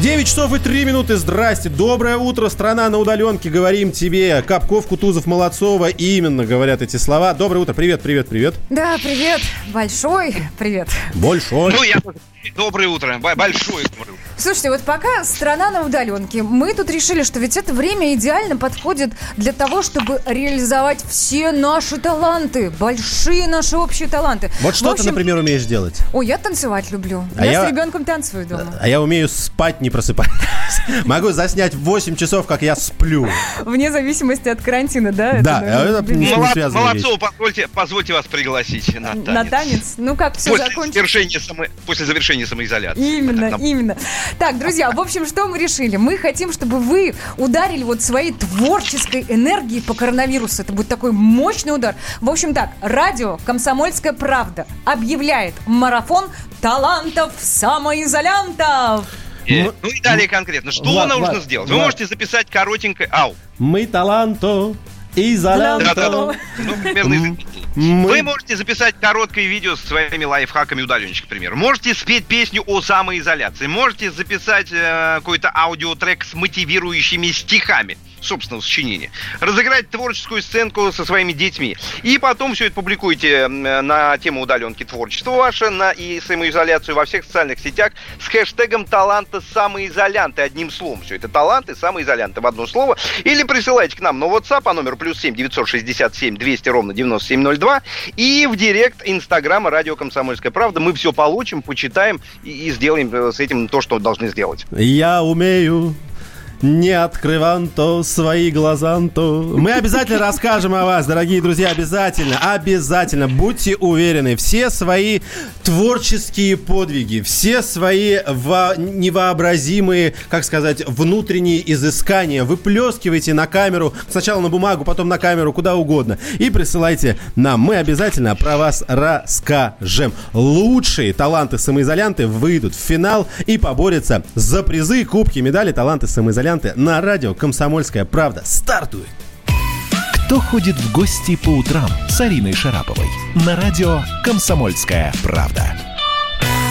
9 часов и 3 минуты. Здрасте. Доброе утро, страна на удаленке. Говорим тебе. Капков, Кутузов, Молодцова. Именно говорят эти слова. Доброе утро. Привет, привет, привет. Да, привет. Большой привет. Большой. Ну, я Доброе утро. Большое утро. Слушайте, вот пока страна на удаленке, мы тут решили, что ведь это время идеально подходит для того, чтобы реализовать все наши таланты, большие наши общие таланты. Вот что общем, ты, например, умеешь делать? Ой, я танцевать люблю. А я, я- с ребенком танцую дома. А я умею спать, не просыпаясь. Могу заснять 8 часов, как я сплю. Вне зависимости от карантина, да? Да, это не Молодцов, позвольте, позвольте вас пригласить на танец. На танец? Ну как, все После завершения, само- после завершения самоизоляции. Именно, именно. Так, друзья, в общем, что мы решили? Мы хотим, чтобы вы ударили вот своей творческой энергией по коронавирусу. Это будет такой мощный удар. В общем так, радио «Комсомольская правда» объявляет марафон талантов самоизолянтов. Э, Ну и далее конкретно. Что Влад, нужно Влад, сделать? Вы Влад. можете записать коротенькое... Ау. Мы таланто, Да-да-да. изолянто. Ну, примерно Мы- Вы можете записать короткое видео со своими лайфхаками удаленщик, к примеру. Можете спеть песню о самоизоляции. Можете записать э, какой-то аудиотрек с мотивирующими стихами собственного сочинения. Разыграть творческую сценку со своими детьми. И потом все это публикуйте на тему удаленки творчество ваше на, и самоизоляцию во всех социальных сетях с хэштегом таланта самоизолянты. Одним словом. Все это таланты самоизолянты в одно слово. Или присылайте к нам на WhatsApp по номеру плюс 7 967 200 ровно 9702 и в директ Инстаграма Радио Комсомольская правда. Мы все получим, почитаем и, и сделаем э, с этим то, что должны сделать. Я умею не открыванто свои глазанто. Мы обязательно расскажем о вас, дорогие друзья, обязательно, обязательно. Будьте уверены, все свои творческие подвиги, все свои во- невообразимые, как сказать, внутренние изыскания выплескивайте на камеру, сначала на бумагу, потом на камеру, куда угодно, и присылайте нам. Мы обязательно про вас расскажем. Лучшие таланты-самоизолянты выйдут в финал и поборются за призы, кубки, медали, таланты самоизолянты на радио «Комсомольская правда». Стартует! Кто ходит в гости по утрам с Ариной Шараповой? На радио «Комсомольская правда».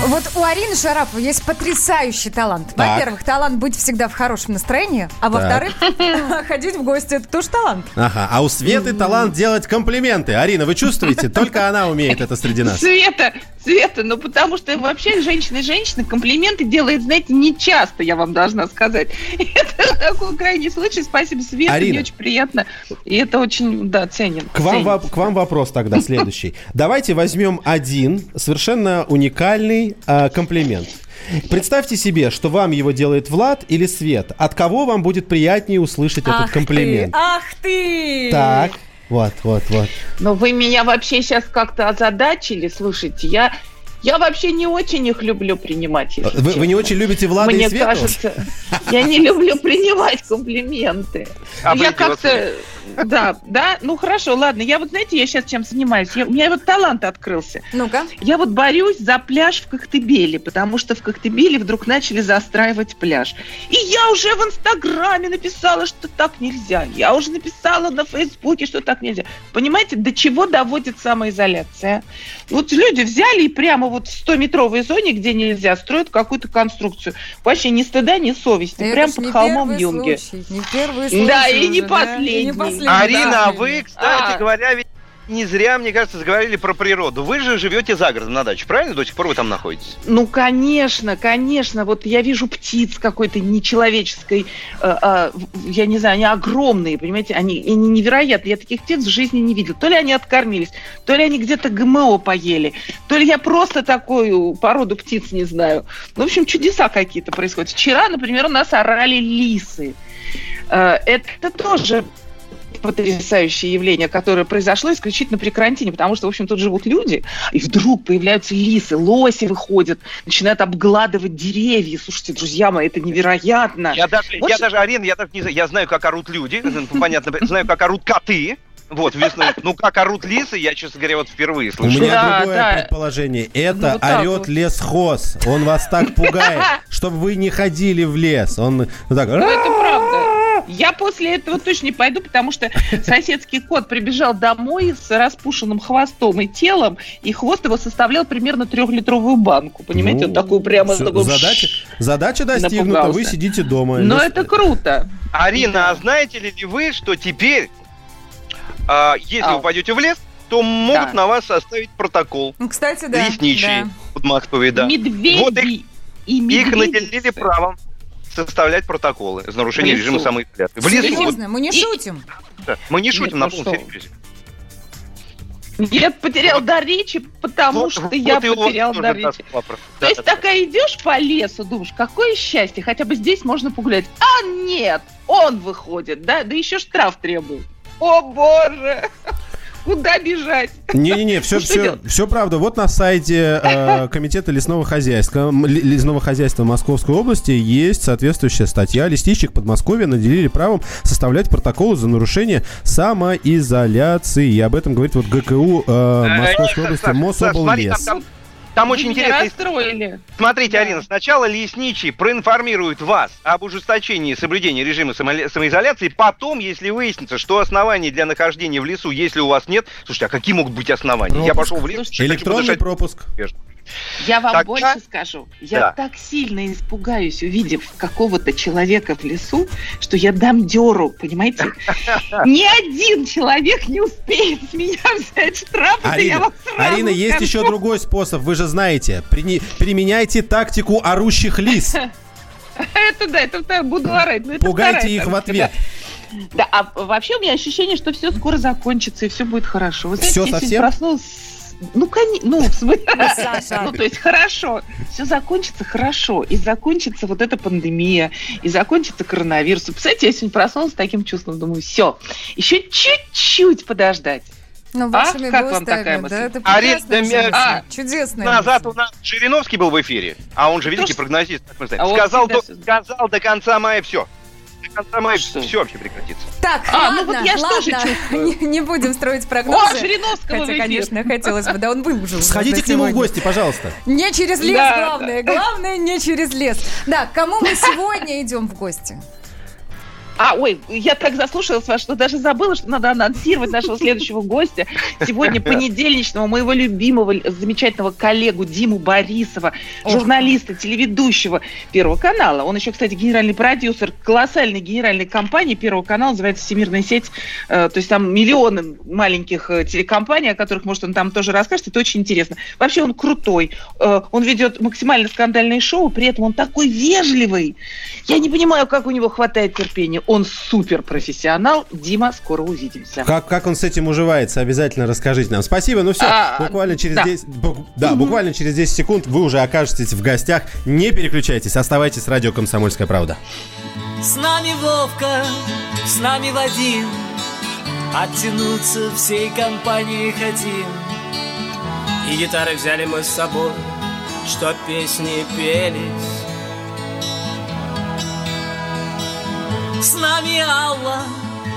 Вот у Арины Шараповой есть потрясающий талант. Так. Во-первых, талант быть всегда в хорошем настроении, а во-вторых, ходить в гости это тоже талант. Ага, а у Светы талант делать комплименты. Арина, вы чувствуете? Только она умеет это среди нас. Света, Света, ну потому что вообще женщина женщина комплименты делает, знаете, не часто, я вам должна сказать. Это такой крайний случай. Спасибо, Света, Арина. мне очень приятно. И это очень, да, ценен. К вам, воп- к вам вопрос тогда следующий. Давайте возьмем один совершенно уникальный а, комплимент. Представьте себе, что вам его делает Влад или Свет. От кого вам будет приятнее услышать этот Ах комплимент? ты, ах ты! Так, вот, вот, вот. Но вы меня вообще сейчас как-то озадачили. Слушайте, я, я вообще не очень их люблю принимать. если Вы, вы не очень любите Влада Мне и Свету? кажется, я не люблю принимать комплименты. А я как-то... Да, да, ну хорошо, ладно. Я вот, знаете, я сейчас чем занимаюсь? Я- у меня вот талант открылся. Ну-ка. Я вот борюсь за пляж в Коктебеле, потому что в Коктебеле вдруг начали застраивать пляж. И я уже в Инстаграме написала, что так нельзя. Я уже написала на Фейсбуке, что так нельзя. Понимаете, до чего доводит самоизоляция? Вот люди взяли и прямо вот в 100-метровой зоне, где нельзя, строят какую-то конструкцию. Вообще ни стыда, ни совести. Это прям под не холмом Юнги. случай, не первый случай. Да, и не уже, да, последний. Последний, Арина, а вы, кстати А. говоря, ведь не зря, мне кажется, заговорили про природу. Вы же живете за городом на даче, правильно? До сих пор вы там находитесь? Ну, конечно, конечно. Вот я вижу птиц какой-то нечеловеческой, э, э, я не знаю, они огромные, понимаете, они, они невероятные. Я таких птиц в жизни не видел. То ли они откормились, то ли они где-то ГМО поели, то ли я просто такую породу птиц не знаю. Ну, в общем, чудеса какие-то происходят. Вчера, например, у нас орали лисы. Э, Это тоже потрясающее явление, которое произошло исключительно при карантине, потому что, в общем, тут живут люди, и вдруг появляются лисы, лоси выходят, начинают обгладывать деревья. Слушайте, друзья мои, это невероятно. Я даже, Вот я же- даже, Арина, я даже не знаю, я знаю, как орут люди, ну, понятно, знаю, как орут коты, вот, весной. Ну, как орут лисы, я, честно говоря, вот впервые У слышу. меня Да, другое да. предположение. Ну, Это вот так орет вот. лесхоз. Он вас так пугает, чтобы вы не ходили в лес. Он ну, так... Ну, это правда. Я после этого точно не пойду, потому что соседский кот прибежал домой с распушенным хвостом и телом, и хвост его составлял примерно трехлитровую банку. Понимаете, Ну, он такую прямо... всё, такой задача, задача достигнута, вы напугался. сидите дома. Но Ну, это круто. Арина, а знаете ли вы, что теперь, а, если Ау. вы пойдете в лес, то могут Да. на вас составить протокол. Ну, Кстати, да. Лесничие да. под Москвой, да. Медведи Вот их- и Их медведицы. наделили правом составлять протоколы за нарушение режима самоизоляции. В лесу. вот, Серьезно, мы не И- шутим. да. Мы не шутим Нет, на ну полном серьезе. Я потерял дар речи, потому Вот- что вот я потерял дар речи. вопрос. То Да, есть да, да. такая идешь по лесу, думаешь, какое счастье, хотя бы здесь можно погулять. А нет, он выходит, да, да еще штраф требует. О боже, куда бежать? Не-не-не, все, все, все правда. Вот на сайте э, Комитета лесного хозяйства, лесного хозяйства Московской области есть соответствующая статья. Лесничек Подмосковья наделили правом составлять протоколы за нарушение самоизоляции. И об этом говорит вот ГКУ э, Московской Саш, области Саш, Саш, смотри, Мособллес. там- Там очень Вы меня интересно. расстроили. Смотрите, Да. Арина, сначала лесничий проинформирует вас об ужесточении соблюдения режима самоизоляции, потом, если выяснится, что оснований для нахождения в лесу, если у вас нет, слушайте, а какие могут быть основания? Я Пропуск. пошел в лес, Электронный подышать. пропуск. Я вам Так, больше скажу. Я Да. так сильно испугаюсь, увидев какого-то человека в лесу, что я дам деру, понимаете? Ни один человек не успеет с меня взять штраф. Арина, вам сразу Арина, есть еще другой способ, вы же знаете. Прини- применяйте тактику орущих лис. Это да, это буду орать. но это Пугайте их в ответ. Да, а вообще у меня ощущение, что все скоро закончится и все будет хорошо. Вы знаете, сегодня совсем? проснулась. Ну, конечно, ну, в смысле, Саша. ну, то есть хорошо, все закончится хорошо, и закончится вот эта пандемия, и закончится коронавирус. Представляете, я сегодня проснулась с таким чувством, думаю, все, еще чуть-чуть подождать. Ну, А? вашими Как вам такая мысль? да, это меня- мысль. А. Чудесная Назад мысль. у нас Жириновский был в эфире, а он же великий прогнозист, как мы знаем. А сказал, до, сказал до конца мая все. До конца мая Что? все вообще прекратится. Так, А, ну ладно, вот я ладно. чувствую. Не, не будем строить О, прогнозы. Жириновского в Хотя, конечно, хотелось бы, да, он был уже. Сходите к нему в гости, пожалуйста. Не через лес, Да, главное. Главное, не через лес. Да, к кому мы сегодня идем в гости? А, ой, я так заслушалась вас, что даже забыла, что надо анонсировать нашего следующего гостя. Сегодня понедельничного моего любимого, замечательного коллегу Диму Борисова, журналиста, телеведущего Первого канала. Он еще, кстати, генеральный продюсер колоссальной генеральной компании Первого канала, называется «Всемирная сеть». Э, То есть там миллионы маленьких э, телекомпаний, о которых, может, он там тоже расскажет. Это очень интересно. Вообще он крутой. Э, Он ведет максимально скандальные шоу, при этом он такой вежливый. Я не понимаю, как у него хватает терпения. Он супер профессионал. Дима, скоро увидимся. Как, как он с этим уживается, обязательно расскажите нам. Спасибо, ну все, А, буквально через да. 10, бу- да, буквально через 10 секунд вы уже окажетесь в гостях. Не переключайтесь, оставайтесь с радио «Комсомольская правда». С нами Вовка, с нами Вадим Оттянуться всей компанией хотим И гитары взяли мы с собой Чтоб песни пелись С нами Алла,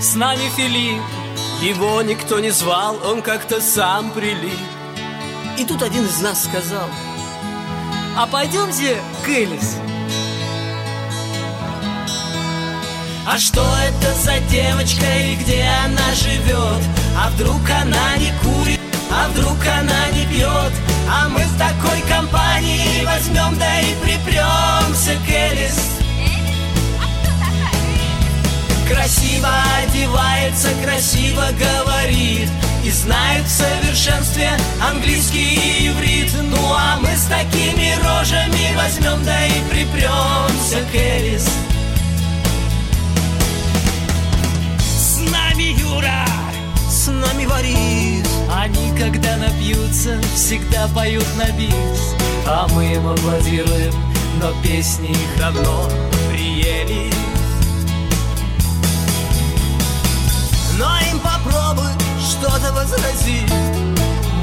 с нами Филипп Его никто не звал, он как-то сам прилип И тут один из нас сказал А пойдемте к Элис А что это за девочка и где она живет? А вдруг она не курит, а вдруг она не пьет? А мы с такой компанией возьмем, да и припремся к Элис. Красиво одевается, красиво говорит И знает в совершенстве английский и иврит. Ну а мы с такими рожами возьмем, да и припремся к Элис. С нами Юра, с нами Борис! Они, когда напьются, всегда поют на бис. А мы им аплодируем, но песни их давно приелись попробуй что-то возразить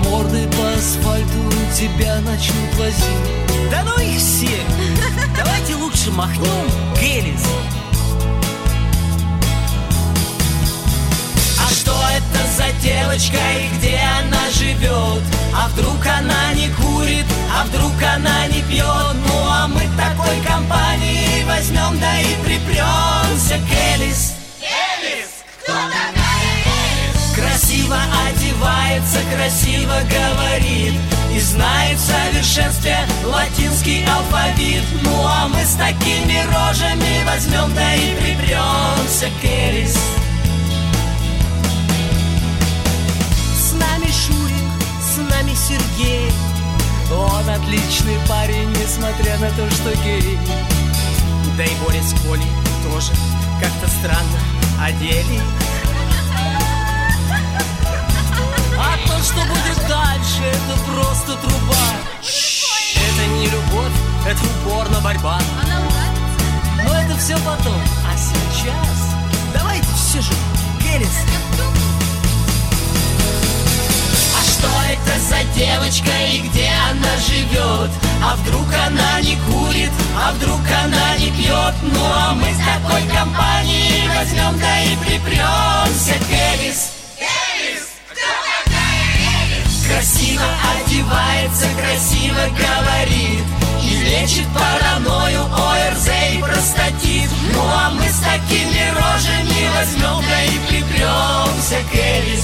Морды по асфальту тебя начнут возить Да ну их все! Давайте лучше махнем Гелис А что это за девочка и где она живет? А вдруг она не курит, а вдруг она не пьет? Ну а мы такой компании возьмем, да и припремся к Элис. красиво говорит И знает в совершенстве латинский алфавит. Ну а мы с такими рожами возьмем да и припремся к Элис С нами Шурик, с нами Сергей. Он отличный парень, несмотря на то, что гей. Да и Боря с Колей тоже как-то странно одели А то, что будет дальше, это просто труба. Это не любовь, это упорно борьба. Но это все потом, а сейчас Давайте все же, Геррис А что это за девочка и где она живет? А вдруг она не курит, а вдруг она не пьет? Ну а мы с такой компанией возьмем да и припремся к Красиво одевается, красиво говорит И лечит паранойю, ОРЗ и простатит. Ну а мы с такими рожами возьмем да и припремся к Элис.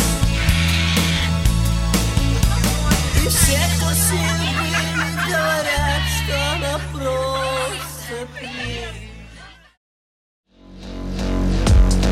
И все, были, говорят, что она просто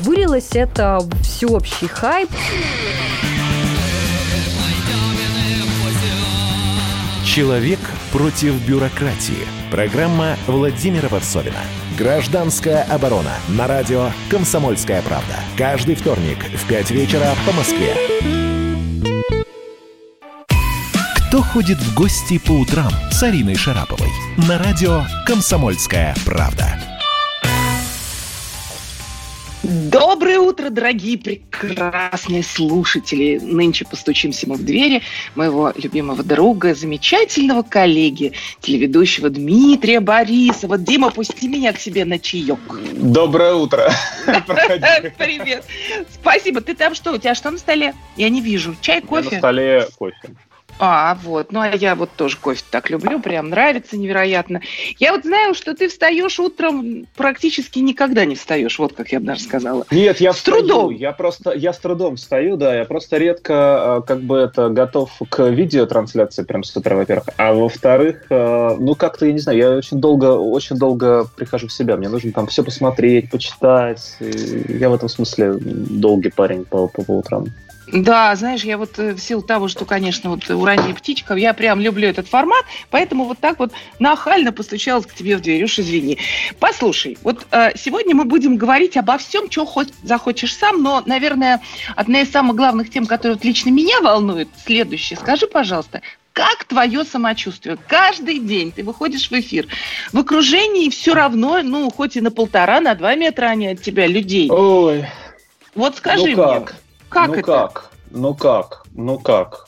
Вылилось это всеобщий хайп. Человек против бюрократии. Программа Владимира Варсовина. Гражданская оборона. На радио «Комсомольская правда». Каждый вторник в 5 вечера по Москве. Кто ходит в гости по утрам с Ариной Шараповой? На радио «Комсомольская правда». Доброе утро, дорогие прекрасные слушатели. Нынче постучимся мы в двери моего любимого друга, замечательного коллеги, телеведущего Дмитрия Борисова. Дима, пусти меня к себе на чаек. Доброе утро. Привет. Спасибо. Ты там что? У тебя что на столе? Я не вижу. Чай, кофе? На столе кофе. А, вот. Ну, а я вот тоже кофе так люблю, прям нравится невероятно. Я вот знаю, что ты встаешь утром, практически никогда не встаешь, вот как я бы даже сказала. Нет, я с трудом. Я просто, я с трудом встаю, да, я просто редко, как бы это, готов к видеотрансляции прям с утра, во-первых. А во-вторых, ну, как-то, я не знаю, я очень долго, очень долго прихожу в себя. Мне нужно там все посмотреть, почитать. И я в этом смысле долгий парень по, по, по утрам. Да, знаешь, я вот в силу того, что, конечно, вот уранняя птичка, я прям люблю этот формат, поэтому вот так вот нахально постучалась к тебе в дверь, уж извини. Послушай, вот э, сегодня мы будем говорить обо всем, что хоть захочешь сам, но, наверное, одна из самых главных тем, которая вот лично меня волнует, следующее. Скажи, пожалуйста, как твое самочувствие? Каждый день ты выходишь в эфир. В окружении все равно, ну, хоть и на полтора, на два метра они от тебя людей. Ой. Вот скажи ну мне. Как ну это? как? Ну как? Ну как?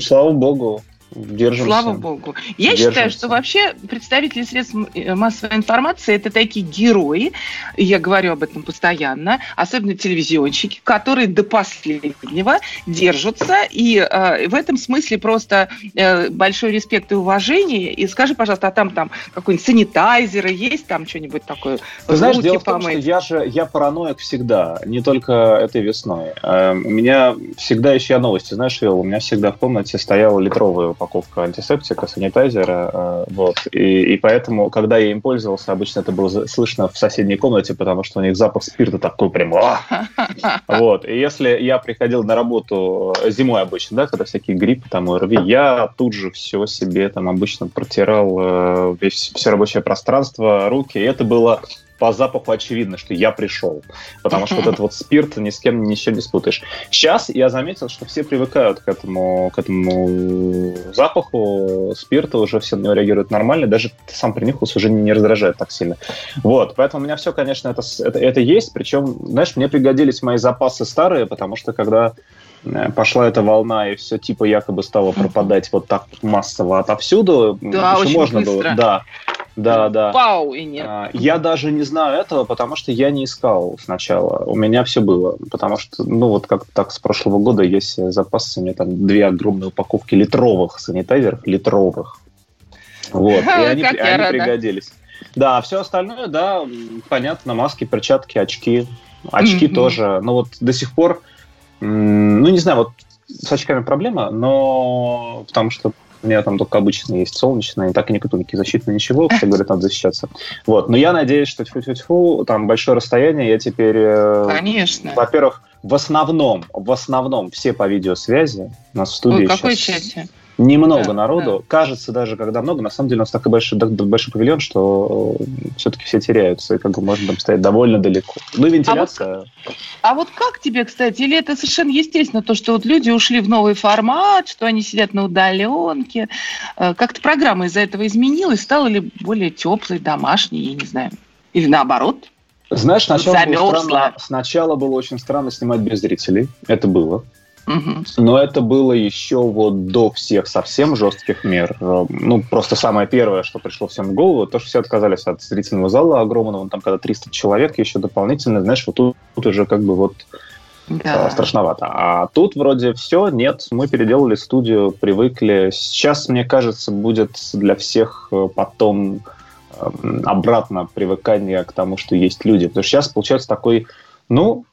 Слава богу. Держимся. Слава богу. Я Держимся. считаю, что вообще представители средств массовой информации это такие герои, я говорю об этом постоянно, особенно телевизионщики, которые до последнего держатся, и э, в этом смысле просто э, большой респект и уважение. И скажи, пожалуйста, а там там какой-нибудь санитайзер есть, там что-нибудь такое? Ты знаешь, руки дело в том, что я же я параноик всегда, не только этой весной. Э, У меня всегда еще новости, знаешь, вел, у меня всегда в комнате стояла литровая упаковка антисептика, санитайзера, э, вот, и, и поэтому, когда я им пользовался, обычно это было слышно в соседней комнате, потому что у них запах спирта такой прям, вот, и если я приходил на работу э, зимой обычно, да, когда всякие гриппы, там, ОРВИ, я тут же все себе там обычно протирал э, весь, все рабочее пространство, руки, и это было по запаху очевидно, что я пришел. Потому что вот этот вот спирт ни с кем ничего не спутаешь. Сейчас я заметил, что все привыкают к этому, к этому запаху спирта, уже все на него реагируют нормально, даже сам принюхался, уже не, не раздражает так сильно. Вот, поэтому у меня все, конечно, это, с- это, это есть, причем, знаешь, мне пригодились мои запасы старые, потому что когда э, пошла эта волна, и все типа якобы стало пропадать вот так массово отовсюду. Да, очень можно быстро. было, да. Да, да. Вау, и нет. А, Я даже не знаю этого, потому что я не искал сначала. У меня все было. Потому что, ну, вот как так с прошлого года я себе запас, у меня там две огромные упаковки литровых санитайзеров, литровых. Вот, и они, они пригодились. Да, все остальное, да, понятно, маски, перчатки, очки. Очки Мгм. тоже. Ну, вот до сих пор, ну, не знаю, вот с очками проблема, но потому что у меня там только обычные есть солнечные, так и никакой никакие защитные ничего, все говорят, надо защищаться. Вот, но я надеюсь, что тьфу-тьфу-тьфу, там большое расстояние, я теперь, э, Конечно. во-первых, в основном, в основном все по видеосвязи, у нас в студии Ой, какой сейчас чате? Немного Да, народу. Кажется, даже когда много, на самом деле у нас такой большой, да- да- большой павильон, что все-таки все теряются, и как бы можно там стоять довольно далеко. Ну и вентиляция. А вот как тебе, кстати, или это совершенно естественно, то, что вот люди ушли в новый формат, что они сидят на удаленке, Э, как-то программа из-за этого изменилась, стала ли более теплой, домашней, я не знаю, или наоборот? Знаешь, сначала было, странно, сначала было очень странно снимать без зрителей. Это было. Но это было еще вот до всех совсем жестких мер. Э, Ну, просто самое первое, что пришло всем в голову, то, что все отказались от зрительного зала огромного, там, когда 300 человек, еще дополнительно, знаешь, вот тут, тут уже как бы вот Да. э, страшновато. А тут вроде все, нет, мы переделали студию, привыкли. Сейчас, мне кажется, будет для всех э, потом э, обратно привыкание к тому, что есть люди. Потому что сейчас получается такой, ну,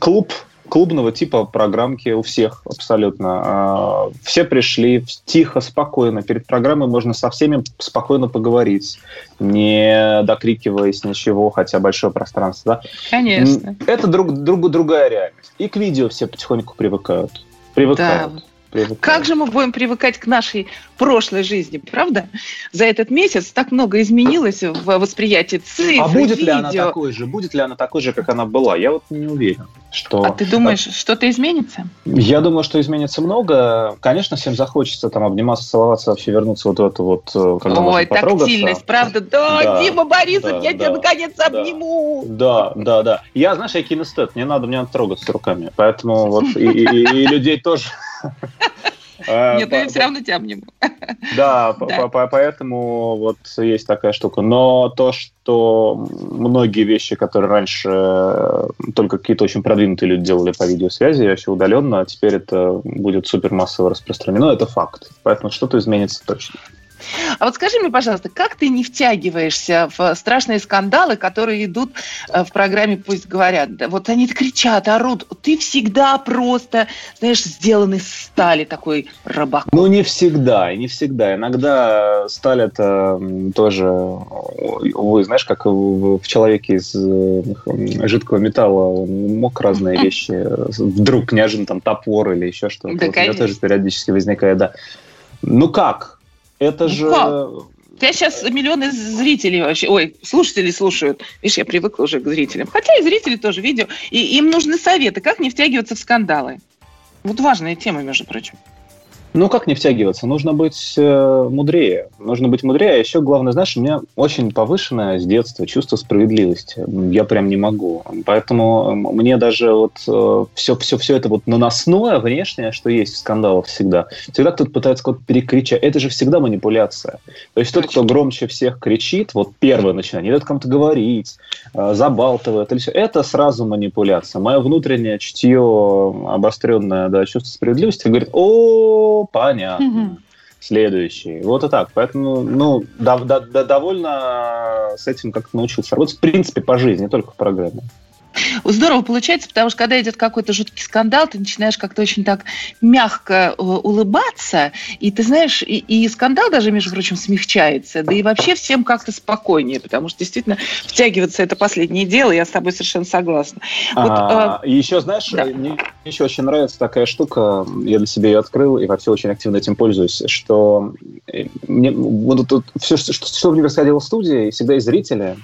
клуб клубного типа программки у всех абсолютно. А, Все пришли тихо, спокойно. Перед программой можно со всеми спокойно поговорить, не докрикиваясь ничего, хотя большое пространство. Да? Конечно. Это друг, друг, другая реальность. И к видео все потихоньку привыкают. Привыкают. Да. Привыкают. Как же мы будем привыкать к нашей прошлой жизни, правда? За этот месяц так много изменилось в восприятии цифр, А будет ли она видео. такой же? Будет ли она такой же, как она была? Я вот не уверен. Что... А ты думаешь, что-то изменится? Я думаю, что изменится много. Конечно, всем захочется там обниматься, целоваться, вообще вернуться вот в эту вот, э, когда Ой, тактильность, правда? Да, Да, Дима Борисов, да, я тебя да, наконец да. обниму. Да, да, да. Я, знаешь, я кинестет, мне надо, мне надо трогаться руками. Поэтому вот и людей тоже. Э, Нет, я все равно обниму. Да, по- Да. по- поэтому вот есть такая штука. Но то, что многие вещи, которые раньше э, только какие-то очень продвинутые люди делали по видеосвязи, еще удаленно, а теперь это будет супер массово распространено, это факт. Поэтому что-то изменится точно. А вот скажи мне, пожалуйста, как ты не втягиваешься в страшные скандалы, которые идут э, в программе «Пусть говорят»? Вот они кричат, орут. Ты всегда просто, знаешь, сделан из стали, такой рыбак. Ну, не всегда, не всегда. Иногда сталь это тоже, вы знаешь, как в, человеке из э, жидкого металла он мог разные вещи, э, вдруг неожиданно там топор или еще что-то. Да, Вот у меня тоже периодически возникает, да. Ну как? Это Ну же... как? Тебя сейчас миллионы зрителей вообще, ой, слушателей слушают. Видишь, я привыкла уже к зрителям. Хотя и зрители тоже видео. И им нужны советы, как не втягиваться в скандалы. Вот важная тема, между прочим. Ну, как не втягиваться? Нужно быть э, мудрее. Нужно быть мудрее. А еще главное, знаешь, у меня очень повышенное с детства чувство справедливости. Я прям не могу. Поэтому мне даже вот все, все, все это вот наносное внешнее, что есть в скандалах всегда, всегда кто-то пытается кого-то перекричать. Это же всегда манипуляция. То есть тот, кто громче всех кричит, вот первый начинает, не дает кому-то говорить, э, забалтывает, или всё, это сразу манипуляция. Мое внутреннее чутье обостренное до чувства справедливости говорит, о, понятно. Следующий. Вот и так. Поэтому, ну, да, да, да, довольно с этим как-то научился работать. В принципе, по жизни, не только в программе. Здорово получается, потому что когда идет какой-то жуткий скандал, ты начинаешь как-то очень так мягко э, улыбаться, и ты знаешь, и, и скандал даже, между прочим, смягчается, да и вообще всем как-то спокойнее, потому что действительно втягиваться это последнее дело, я с тобой совершенно согласна. Вот, А, э, еще, знаешь, мне еще очень нравится такая штука, я для себя ее открыл и вообще очень активно этим пользуюсь, что э, мне, вот тут все, что, что мне происходило в студии, всегда есть зрители,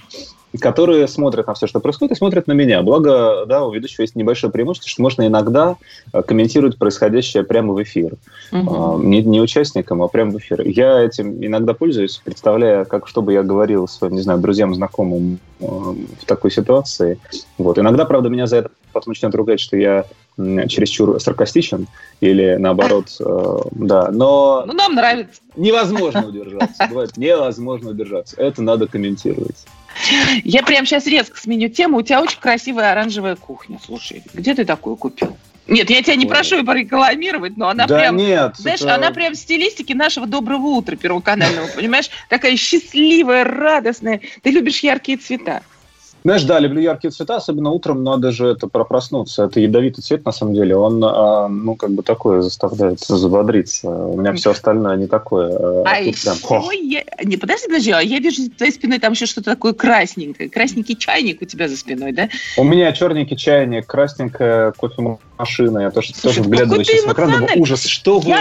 которые смотрят на все, что происходит, и смотрят на меня. Благо, да, у ведущего есть небольшое преимущество, что можно иногда э, комментировать происходящее прямо в эфир. А, Не, не участникам, а прямо в эфир. Я этим иногда пользуюсь, представляя, как что бы я говорил своим, не знаю, друзьям, знакомым э, в такой ситуации. Вот. Иногда, правда, меня за это потом начинают ругать, что я чересчур саркастичен или наоборот, э, да. Но Ну, нам нравится. невозможно удержаться. Бывает невозможно удержаться. Это надо комментировать. Я прямо сейчас резко сменю тему. У тебя очень красивая оранжевая кухня. Слушай, где ты такую купил? Нет, я тебя не прошу ее порекламировать, но она Да прям, нет, знаешь, это- она прям в стилистике нашего доброго утра первоканального, понимаешь? Такая счастливая, радостная. Ты любишь яркие цвета. Знаешь, да, люблю яркие цвета, особенно утром надо же это проснуться. Это ядовитый цвет, на самом деле. Он, а, ну, как бы такое заставляет взбодриться. У меня все остальное не такое. А, А прям, я... Не, подожди, подожди, а я вижу за твоей спиной там еще что-то такое красненькое. Красненький чайник у тебя за спиной, да? У меня черненький чайник, красненькая кофемашина. Я тоже, тоже какой вглядываюсь в экран, думаю, ужас, что вы...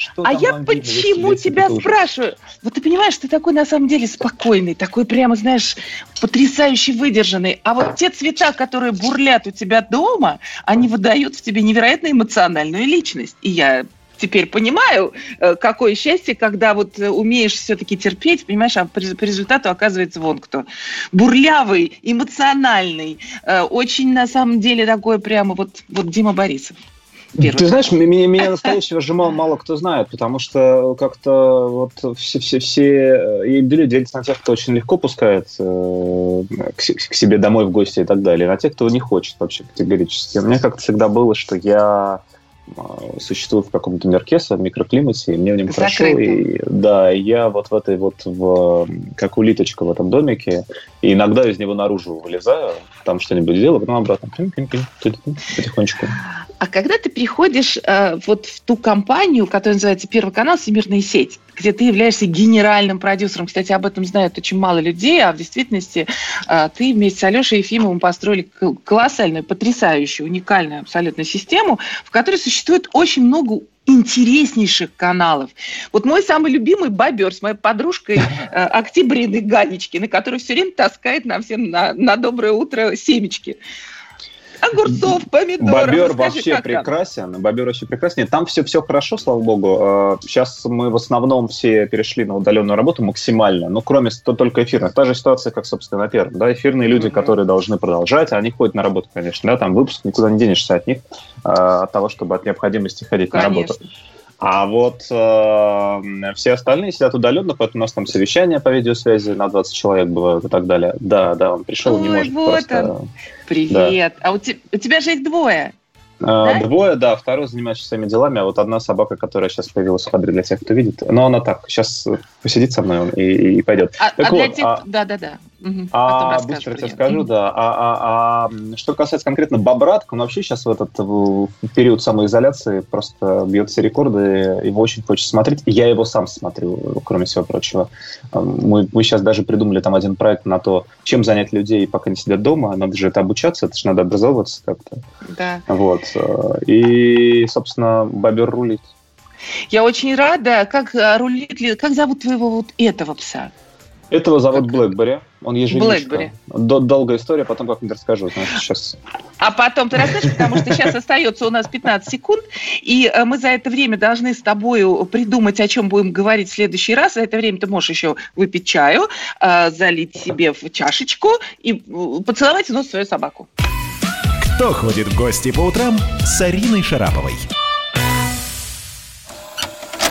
Что а я почему Весь тебя этот ужас. спрашиваю? Вот ты понимаешь, ты такой на самом деле спокойный, такой прямо, знаешь, потрясающе выдержанный. А вот те цвета, которые бурлят у тебя дома, они выдают в тебе невероятно эмоциональную личность. И я теперь понимаю, э, какое счастье, когда вот э, умеешь все-таки терпеть, понимаешь, а по результату оказывается вон кто. Бурлявый, эмоциональный, э, очень на самом деле такой прямо вот, вот Дима Борисов. Первый. Ты знаешь, меня, меня настоящего Жемал мало кто знает, потому что как-то вот все, все, все э, и люди делятся на тех, кто очень легко пускает э, к, к себе домой в гости и так далее, на тех, кто не хочет вообще категорически. У меня как-то всегда было, что я э, существую в каком-то мирке, в микроклимате, и мне в нем хорошо. Закрытом. И, да, и я вот в этой вот, в, как улиточка в этом домике, и иногда из него наружу вылезаю, там что-нибудь делаю, потом обратно, ту-ту-ту, потихонечку. А когда ты приходишь э, вот в ту компанию, которая называется Первый канал Всемирная сеть, где ты являешься генеральным продюсером, кстати, об этом знают очень мало людей, а в действительности э, ты вместе с Алешей Ефимовым построили колоссальную, потрясающую, уникальную абсолютно систему, в которой существует очень много интереснейших каналов. Вот мой самый любимый бобер с моей подружкой э, Октябриной Ганечкиной, которая все время таскает нам всем на, на доброе утро семечки. Огурцов, помидоров. Бобер Расскажи, вообще как там? прекрасен. Бобер вообще прекрасен. Нет, Там все, все хорошо, слава богу. Сейчас мы в основном все перешли на удаленную работу максимально. Ну, кроме то- только эфирных. Та же ситуация, как, собственно, на первом. Да, эфирные люди, которые должны продолжать, они ходят на работу, конечно. Да, там выпуск, никуда не денешься от них, э, от того, чтобы от необходимости ходить на работу. А вот э, все остальные сидят удаленно, поэтому у нас там совещания по видеосвязи на 20 человек бывают и так далее. Да, да, он пришел, не Ой, может вот просто... он. Привет. А у, те- у тебя же их двое. А, Да? Двое, да, второй занимается своими делами, а вот одна собака, которая сейчас появилась в кадре для тех, кто видит. Но она так, сейчас посидит со мной и, и- пойдет. А, Так а для вот, тех... а- Да-да-да. Мгм. Потом А, быстро тебе скажу, да. А, а- а, что касается конкретно Бобратка, он вообще сейчас в этот в период самоизоляции просто бьет все рекорды, его очень хочется смотреть. Я его сам смотрю, кроме всего прочего. Мы, мы сейчас даже придумали там один проект на то, чем занять людей, пока не сидят дома. Надо же это обучаться, это же надо образовываться как-то. Да. Вот. э, И, собственно, Бобер рулит. Я очень рада. Как а, рулит ли... Как зовут твоего вот этого пса? Этого зовут Блэкбери. Он еженичка. Блэкбери. До- Долгая история, потом как-нибудь расскажу. Значит, сейчас А потом ты расскажешь, потому что сейчас остается у нас 15 секунд, и э, мы за это время должны с тобою придумать, о чем будем говорить в следующий раз. За это время ты можешь еще выпить чаю, э, залить себе в чашечку и э, поцеловать в нос свою собаку. Кто ходит в гости по утрам с Ариной Шараповой?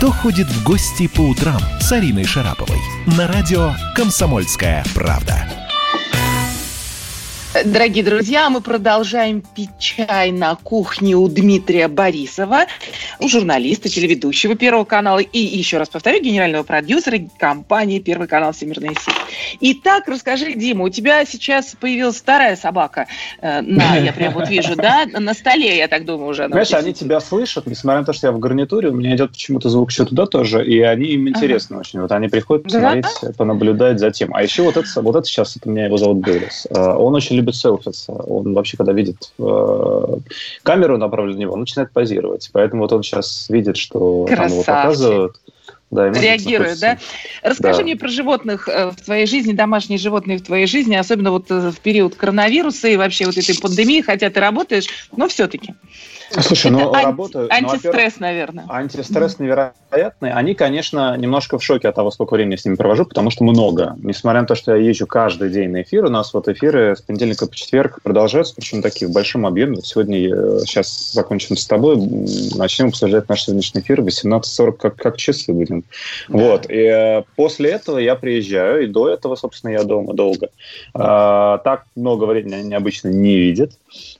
Кто ходит в гости по утрам с Ариной Шараповой? На радио «Комсомольская правда». Дорогие друзья, мы продолжаем пить чай на кухне у Дмитрия Борисова, у журналиста, телеведущего Первого канала и, еще раз повторю, генерального продюсера компании Первый канал Всемирная сеть. Итак, расскажи, Дима, у тебя сейчас появилась вторая собака. э, на, я прям вот вижу, да? На столе, я так думаю, уже. Знаешь, они тебя слышат, несмотря на то, что я в гарнитуре, у меня идет почему-то звук еще туда тоже, и они им интересно очень. Вот они приходят посмотреть, понаблюдать за тем. А еще вот это, вот это сейчас, это у меня его зовут Бейлис. Э, Он очень любит селфиться. Он вообще, когда видит э, камеру направленную на него, он начинает позировать. Поэтому вот он сейчас видит, что там его Красавчик. показывают. Да, ему Реагирует, да? Расскажи Да. мне про животных э, в твоей жизни, домашние животные в твоей жизни, особенно вот э, в период коронавируса и вообще вот этой пандемии, хотя ты работаешь, но все-таки. Слушай, ну ан- работа... ну, во-первых, Антистресс, наверное. Антистресс невероятный. Они, конечно, немножко в шоке от того, сколько времени я с ними провожу, потому что много. Несмотря на то, что я езжу каждый день на эфир, у нас вот эфиры с понедельника по четверг продолжаются, причем такие в большом объеме. Вот сегодня, э, сейчас закончим с тобой, начнем обсуждать наш сегодняшний эфир в 18.40, как, как часы будем. Вот. И э, после этого я приезжаю, и до этого, собственно, я дома долго. А, так много времени они обычно не видят.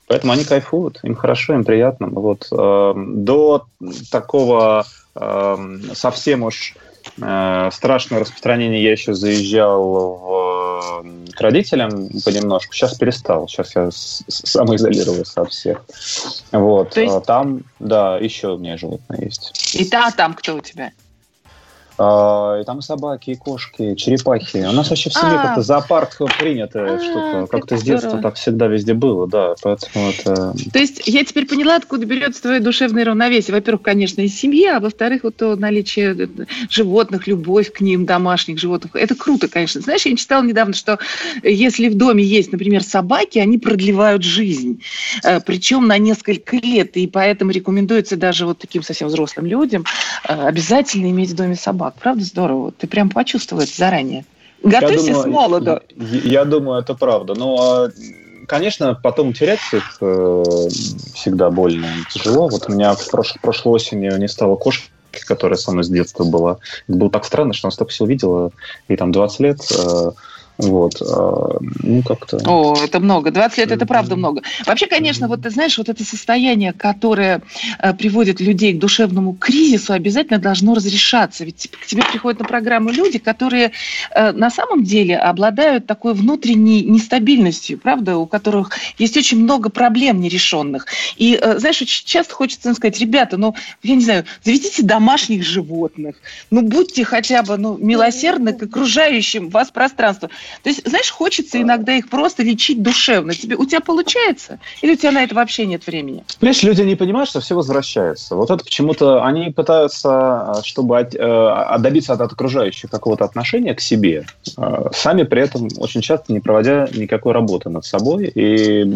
Поэтому они кайфуют, им хорошо, им приятно. Вот. э, До такого э, совсем уж э, страшного распространения я еще заезжал в, э, к родителям понемножку. Сейчас перестал. Сейчас я самоизолировался от всех. Вот. То есть- А Там, да, еще у меня животные есть. И та, а там кто у тебя? А, И там и собаки, и кошки, и черепахи. У нас вообще в семье А. как-то зоопарк принятая штука. Как-то с детства здорово. так всегда везде было, да. Поэтому это... То есть я теперь поняла, откуда берется твое душевное равновесие. Во-первых, конечно, из семьи, а во-вторых, вот то наличие э, животных, любовь к ним, домашних животных. Это круто, конечно. Знаешь, я читала недавно, что если в доме есть, например, собаки, они продлевают жизнь. Э, Причем на несколько лет. И поэтому рекомендуется даже вот таким совсем взрослым людям э, обязательно иметь в доме собак. Правда здорово? Ты прям почувствовал это заранее. Готовься Я с думаю, молоду. Я, я думаю, это правда. Но, э, конечно, потом терять их э, всегда больно и тяжело. Вот у меня в прош- прошлой осенью не стало кошки, которая со мной с детства была. Это было так странно, что она столько всего видела, ей там 20 лет. э, вот. э, ну, как-то... О, это много. 20 лет это правда много. Вообще, конечно, вот ты знаешь, вот это состояние, которое э, приводит людей к душевному кризису, обязательно должно разрешаться. Ведь к тебе приходят на программу люди, которые э, на самом деле обладают такой внутренней нестабильностью, правда, у которых есть очень много проблем нерешенных. И, э, знаешь, очень часто хочется им сказать, ребята, ну, я не знаю, заведите домашних животных, ну, будьте хотя бы ну, милосердны к окружающим вас пространству. То есть, знаешь, хочется иногда их просто лечить душевно. Тебе, у тебя получается? Или у тебя на это вообще нет времени? Понимаешь, люди не понимают, что все возвращается. Вот это почему-то они пытаются, э, чтобы от- э, добиться от, от окружающих какого-то отношения к себе, э, сами при этом очень часто не проводя никакой работы над собой. И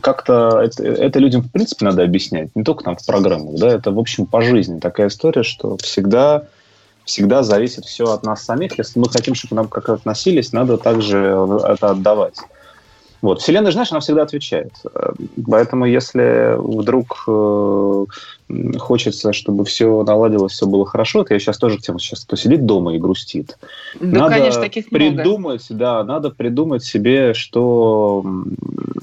как-то это, это людям, в принципе, надо объяснять, не только там в программах. Да, это, в общем, по жизни такая история, что всегда всегда зависит все от нас самих. Если мы хотим, чтобы нам как относились, надо также это отдавать. Вот. Вселенная, знаешь, она всегда отвечает. Э, Поэтому если вдруг э, хочется, чтобы все наладилось, все было хорошо, то я сейчас тоже к тем, сейчас кто сидит дома и грустит. Да, надо конечно, таких много. придумать, да, надо придумать себе, что,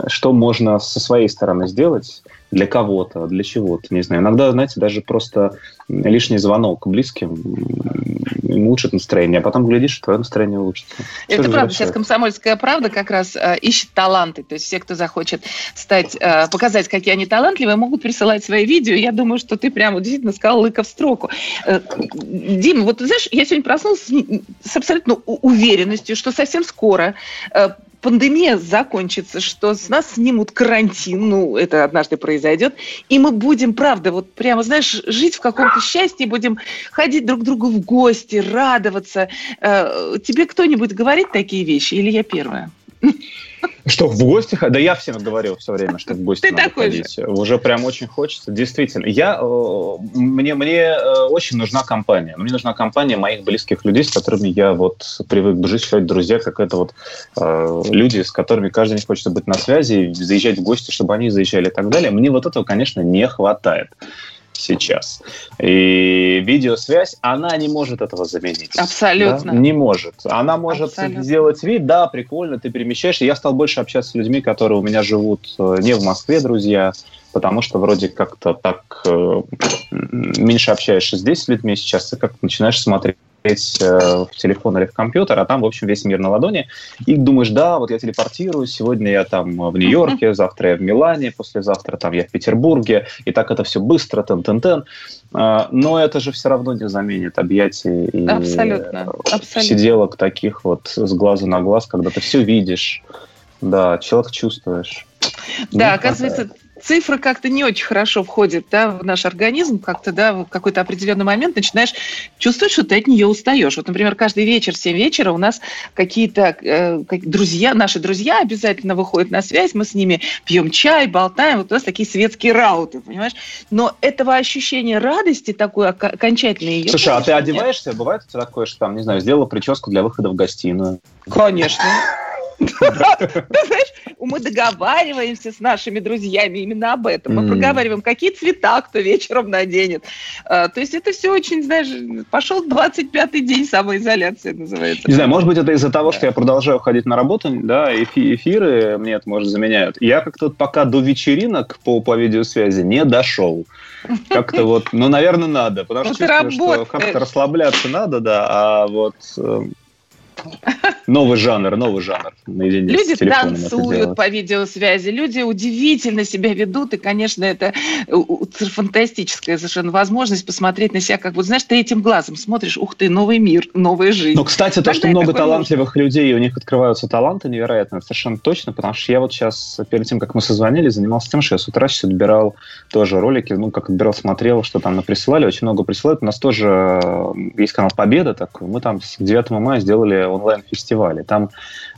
что можно со своей стороны сделать для кого-то, для чего-то, не знаю. Иногда, знаете, даже просто лишний звонок близким им улучшит настроение, а потом глядишь, твое настроение улучшится. Это правда. Сейчас комсомольская правда как раз э, ищет таланты. То есть все, кто захочет стать, э, показать, какие они талантливые, могут присылать свои видео. Я думаю, что ты прямо действительно сказал лыка в строку. Э, Дима, вот знаешь, я сегодня проснулась с, с абсолютно уверенностью, что совсем скоро э, пандемия закончится, что с нас снимут карантин, ну, это однажды произойдет, и мы будем, правда, вот прямо, знаешь, жить в каком-то счастье, будем ходить друг к другу в гости, радоваться. Э, Тебе кто-нибудь говорит такие вещи, или я первая? Что, в гости? ходить? Да я всем говорил все время, что в гости Ты надо такой же. ходить. Уже прям очень хочется. Действительно. Я, э, мне, мне э, очень нужна компания. Мне нужна компания моих близких людей, с которыми я вот привык жить, сказать, друзья, как это вот э, люди, с которыми каждый день хочется быть на связи, заезжать в гости, чтобы они заезжали и так далее. Мне вот этого, конечно, не хватает. Сейчас. И видеосвязь, она не может этого заменить. Абсолютно. Да? Не может. Она может Абсолютно. сделать вид, да, прикольно, ты перемещаешься. Я стал больше общаться с людьми, которые у меня живут э, не в Москве, друзья, потому что вроде как-то так э, меньше общаешься здесь с людьми сейчас, ты как-то начинаешь смотреть э, в телефон или в компьютер, а там, в общем, весь мир на ладони, и думаешь, да, вот я телепортируюсь, сегодня я там в Нью-Йорке, завтра я в Милане, послезавтра там я в Петербурге, и так это все быстро, тен-тен-тен. А, Но это же все равно не заменит объятий и Абсолютно. Абсолютно. сиделок таких вот с глазу на глаз, когда ты все видишь, да, человек чувствуешь. Да, Не оказывается, цифры как-то не очень хорошо входят да, в наш организм, как-то да, в какой-то определенный момент начинаешь чувствовать, что ты от нее устаешь. Вот, например, каждый вечер, в 7 вечера у нас какие-то э, как- друзья, наши друзья обязательно выходят на связь, мы с ними пьем чай, болтаем, вот у нас такие светские рауты, понимаешь? Но этого ощущения радости такой окончательной Слушай, а ты одеваешься? Бывает у тебя такое, что там, не знаю, сделала прическу для выхода в гостиную? Конечно. Знаешь, мы договариваемся с нашими друзьями именно об этом. Мы проговариваем, какие цвета кто вечером наденет. А, То есть это все очень, знаешь, пошел 25-й день самоизоляции называется. Не знаю, может быть, это из-за того, что я продолжаю ходить на работу, да, эфи- эфиры мне это, может, заменяют. Я как-то пока до вечеринок по, по видеосвязи не дошел. Как-то вот, ну, наверное, надо, потому Ну, что как-то расслабляться надо, да, а вот э, новый жанр, новый жанр. Люди танцуют по видеосвязи, люди удивительно себя ведут, и, конечно, это фантастическая совершенно возможность посмотреть на себя, как вот, знаешь, третьим глазом смотришь, ух ты, новый мир, новая жизнь. Ну, кстати, то, Тогда что много талантливых людей, и у них открываются таланты невероятно, совершенно точно, потому что я вот сейчас, перед тем, как мы созвонились, занимался тем, что я с утра сейчас отбирал тоже ролики, ну, как отбирал, смотрел, что там присылали, очень много присылают. У нас тоже э, есть канал Победа такой, мы там с 9 мая сделали онлайн-фестиваль, и там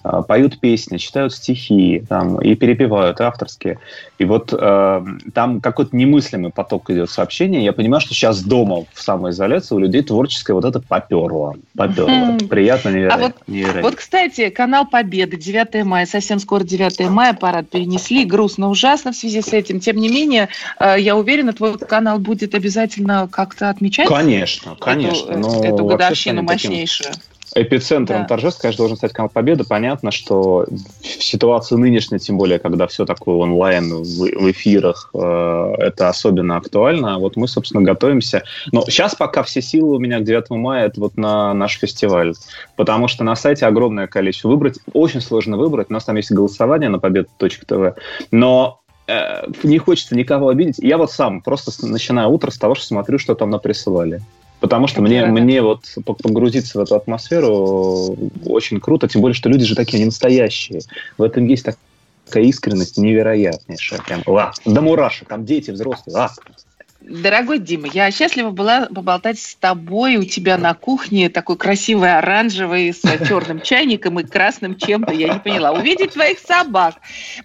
э, поют песни, читают стихи, там, и перепевают, авторские. И вот э, там какой-то немыслимый поток идет сообщений. Я понимаю, что сейчас дома в самоизоляции у людей творческое вот это поперло. Поперло. Мгм. Приятно, А невероятно. вот, невероятно. вот, кстати, канал Победы, 9 мая, совсем скоро 9 мая, парад перенесли, грустно, ужасно в связи с этим. Тем не менее, э, я уверена, твой канал будет обязательно как-то отмечать Конечно, эту- конечно. э, Ну, эту годовщину станет таким мощнейшую. Эпицентром Да. торжеств, конечно, должен стать канал Победа. Понятно, что в ситуации нынешней, тем более, когда все такое онлайн, в, в эфирах, э, это особенно актуально. Вот мы, собственно, готовимся. Но сейчас пока все силы у меня к 9 мая это вот на наш фестиваль. Потому что на сайте огромное количество. Выбрать очень сложно выбрать. У нас там есть голосование на победа.тв. Но э, не хочется никого обидеть. Я вот сам просто начинаю утро с того, что смотрю, что там наприсывали. Потому что мне, мне вот по- погрузиться в эту атмосферу очень круто, тем более, что люди же такие, они настоящие. В этом есть так- такая искренность невероятнейшая. Прям, ла, до мурашек, там дети, взрослые. А, Дорогой Дима, я счастлива была поболтать с тобой у тебя на кухне, такой красивый оранжевый с черным чайником и красным чем-то, я не поняла. Увидеть твоих собак,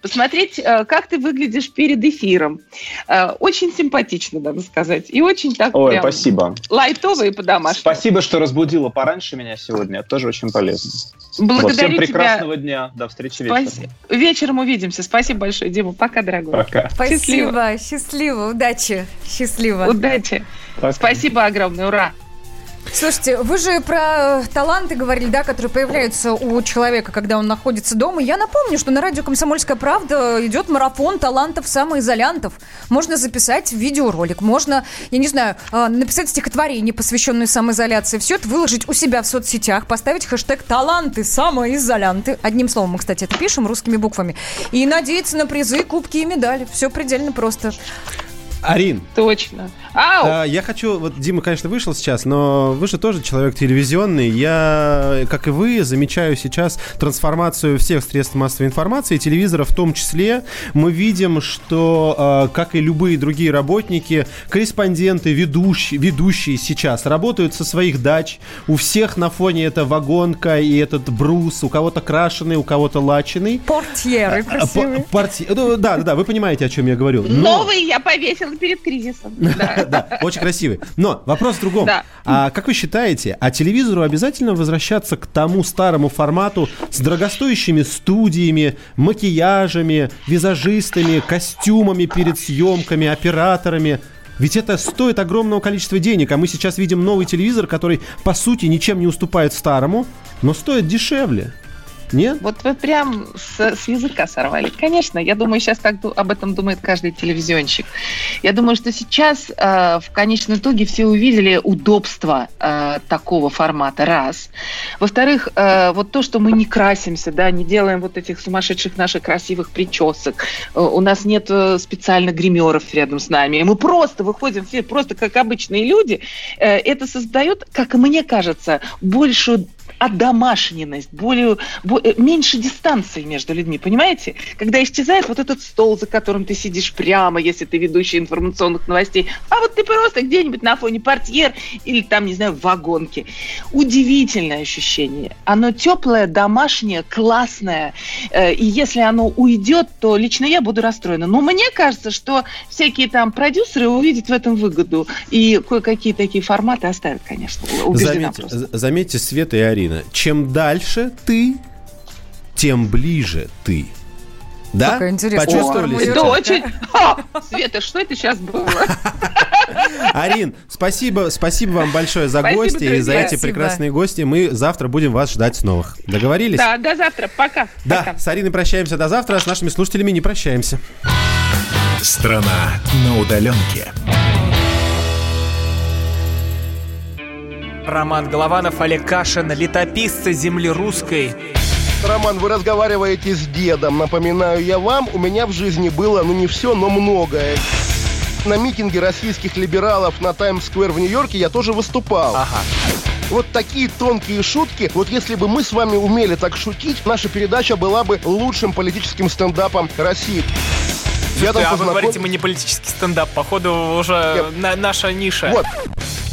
посмотреть, э, как ты выглядишь перед эфиром. Э, Очень симпатично, надо сказать, и очень так Ой, прям спасибо. лайтово и по-домашнему. Спасибо, что разбудила пораньше меня сегодня. Это тоже очень полезно. Вот, Благодарю всем тебя. прекрасного дня. До встречи вечером. Вечером увидимся. Спасибо большое, Дима. Пока, дорогой. Пока. Спасибо, счастливо, удачи, счастливо. Удачи. Спасибо огромное. Ура. Слушайте, вы же про э, таланты говорили, да, которые появляются у человека, когда он находится дома. Я напомню, что на радио «Комсомольская правда» идет марафон талантов самоизолянтов. Можно записать видеоролик, можно, я не знаю, э, написать стихотворение, посвященное самоизоляции. Все это выложить у себя в соцсетях, поставить хэштег «таланты самоизолянты». Одним словом, мы, кстати, это пишем русскими буквами. И надеяться на призы, кубки и медали. Все предельно просто. Арин, Точно. Ау! а, я хочу, вот Дима, конечно, вышел сейчас, но вы же тоже человек телевизионный. Я, как и вы, замечаю сейчас трансформацию всех средств массовой информации, телевизора в том числе. Мы видим, что, а, как и любые другие работники, корреспонденты, ведущие, ведущие сейчас работают со своих дач. У всех на фоне это вагонка и этот брус, у кого-то крашеный, у кого-то лаченый. Портьеры А, по- красивые. порти- ну, Да, да, да, вы понимаете, о чем я говорю. Но- Новый я повесила перед кризисом. Да. очень красивый. Но вопрос в другом. А как вы считаете, а телевизору обязательно возвращаться к тому старому формату с дорогостоящими студиями, макияжами, визажистами, костюмами перед съемками, операторами? Ведь это стоит огромного количества денег, а мы сейчас видим новый телевизор, который, по сути, ничем не уступает старому, но стоит дешевле. Нет? Вот вы прям с, с языка сорвали. Конечно, я думаю, сейчас так об этом думает каждый телевизионщик. Я думаю, что сейчас э, в конечном итоге все увидели удобство э, такого формата, раз. Во-вторых, э, вот то, что мы не красимся, да, не делаем вот этих сумасшедших наших красивых причесок, э, у нас нет э, специально гримеров рядом с нами, мы просто выходим все просто как обычные люди, э, это создает, как мне кажется, большую одомашненность, более, бо- э, меньше дистанции между людьми, понимаете? Когда исчезает вот этот стол, за которым ты сидишь прямо, если ты ведущий информационных новостей, а вот ты просто где-нибудь на фоне портьер или там, не знаю, в вагонке. Удивительное ощущение. Оно теплое, домашнее, классное. Э, И если оно уйдет, то лично я буду расстроена. Но мне кажется, что всякие там продюсеры увидят в этом выгоду и кое-какие такие форматы оставят, конечно. Убеждена Заметьте, просто. заметьте, Света и Арина, чем дальше ты, тем ближе ты. Да? Какая интересная Почувствовали? Это очень... Ха! Света, что это сейчас было? Арин, спасибо, спасибо вам большое за Спасибо, гости и за эти Спасибо. прекрасные гости. Мы завтра будем вас ждать снова. Договорились? Да, до завтра. Пока. Да, с Ариной прощаемся до завтра, а с нашими слушателями не прощаемся. Страна на удаленке. Роман Голованов, Олег Кашин, летописцы земли русской. Роман, вы разговариваете с дедом. Напоминаю я вам, у меня в жизни было, ну не все, но многое. На митинге российских либералов на Таймс-сквер в Нью-Йорке я тоже выступал. Вот такие тонкие шутки, вот если бы мы с вами умели так шутить, наша передача была бы лучшим политическим стендапом России. Я там Слушайте, а вы познаком- говорите, мы не политический стендап. Походу, уже на- наша ниша. Вот.